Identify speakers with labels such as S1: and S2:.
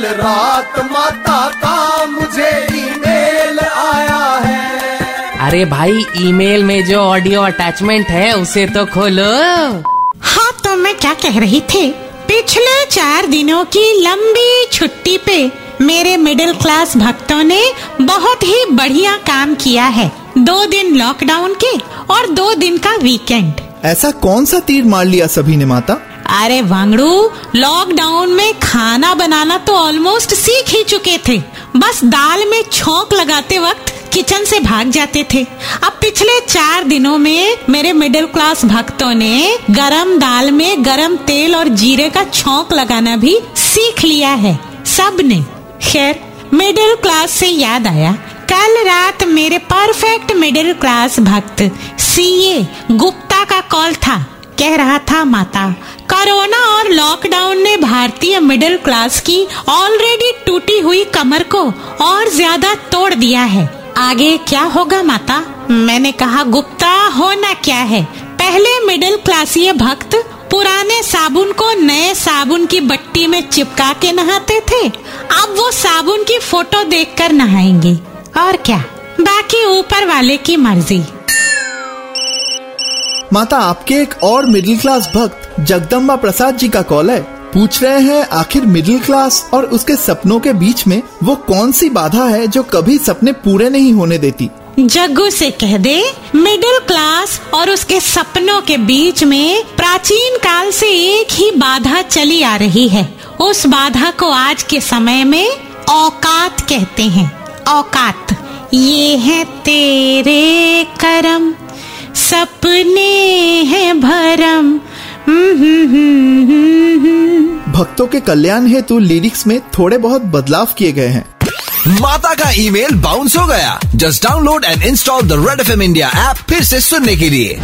S1: कल रात माता का मुझे ईमेल आया है।
S2: अरे भाई ईमेल में जो ऑडियो अटैचमेंट है उसे तो खोलो।
S3: हाँ तो मैं क्या कह रही थी? पिछले चार दिनों की लंबी छुट्टी पे मेरे मिडिल क्लास भक्तों ने बहुत ही बढ़िया काम किया है। दो दिन लॉकडाउन के और दो दिन का वीकेंड
S4: ऐसा कौन सा तीर मार लिया सभी ने माता?
S3: अरे वांगड़ू लॉकडाउन में खाना बनाना तो ऑलमोस्ट सीख ही चुके थे। बस दाल में छोंक लगाते वक्त किचन से भाग जाते थे। अब पिछले चार दिनों में मेरे मिडिल क्लास भक्तों ने गरम दाल में गरम तेल और जीरे का छोंक लगाना भी सीख लिया है सबने खैर मिडिल क्लास से याद आया। कल रात मेरे परफेक्ट मिडिल क्लास भक्त, सीए गुप्ता का कॉल था। कह रहा था, माता लॉकडाउन ने भारतीय मिडिल क्लास की ऑलरेडी टूटी हुई कमर को और ज़्यादा तोड़ दिया है। आगे क्या होगा माता? मैंने कहा, गुप्ता, होना क्या है? पहले मिडिल क्लासीय भक्त पुराने साबुन को नए साबुन की बट्टी में चिपका के नहाते थे। अब वो साबुन की फ़ोटो देखकर नहाएँगे। और क्या? बाकी ऊपर वाले की मर्ज़ी।
S4: माता आपके एक और मिडिल क्लास भक्त, जगदम्बा प्रसाद जी का कॉल है। पूछ रहे हैं, आखिर मिडिल क्लास और उसके सपनों के बीच में वो कौन सी बाधा है जो कभी सपने पूरे नहीं होने देती?
S3: जग्गू से कह दे मिडिल क्लास और उसके सपनों के बीच में प्राचीन काल से एक ही बाधा चली आ रही है। उस बाधा को आज के समय में औकात कहते हैं। औकात, ये है तेरे करम। सपने हैं भरम।
S4: भक्तों के कल्याण हेतु लिरिक्स में थोड़े बहुत बदलाव किए गए हैं।
S5: माता का ईमेल बाउंस हो गया। Just download and install the red F M India app फिर से सुनने के लिए।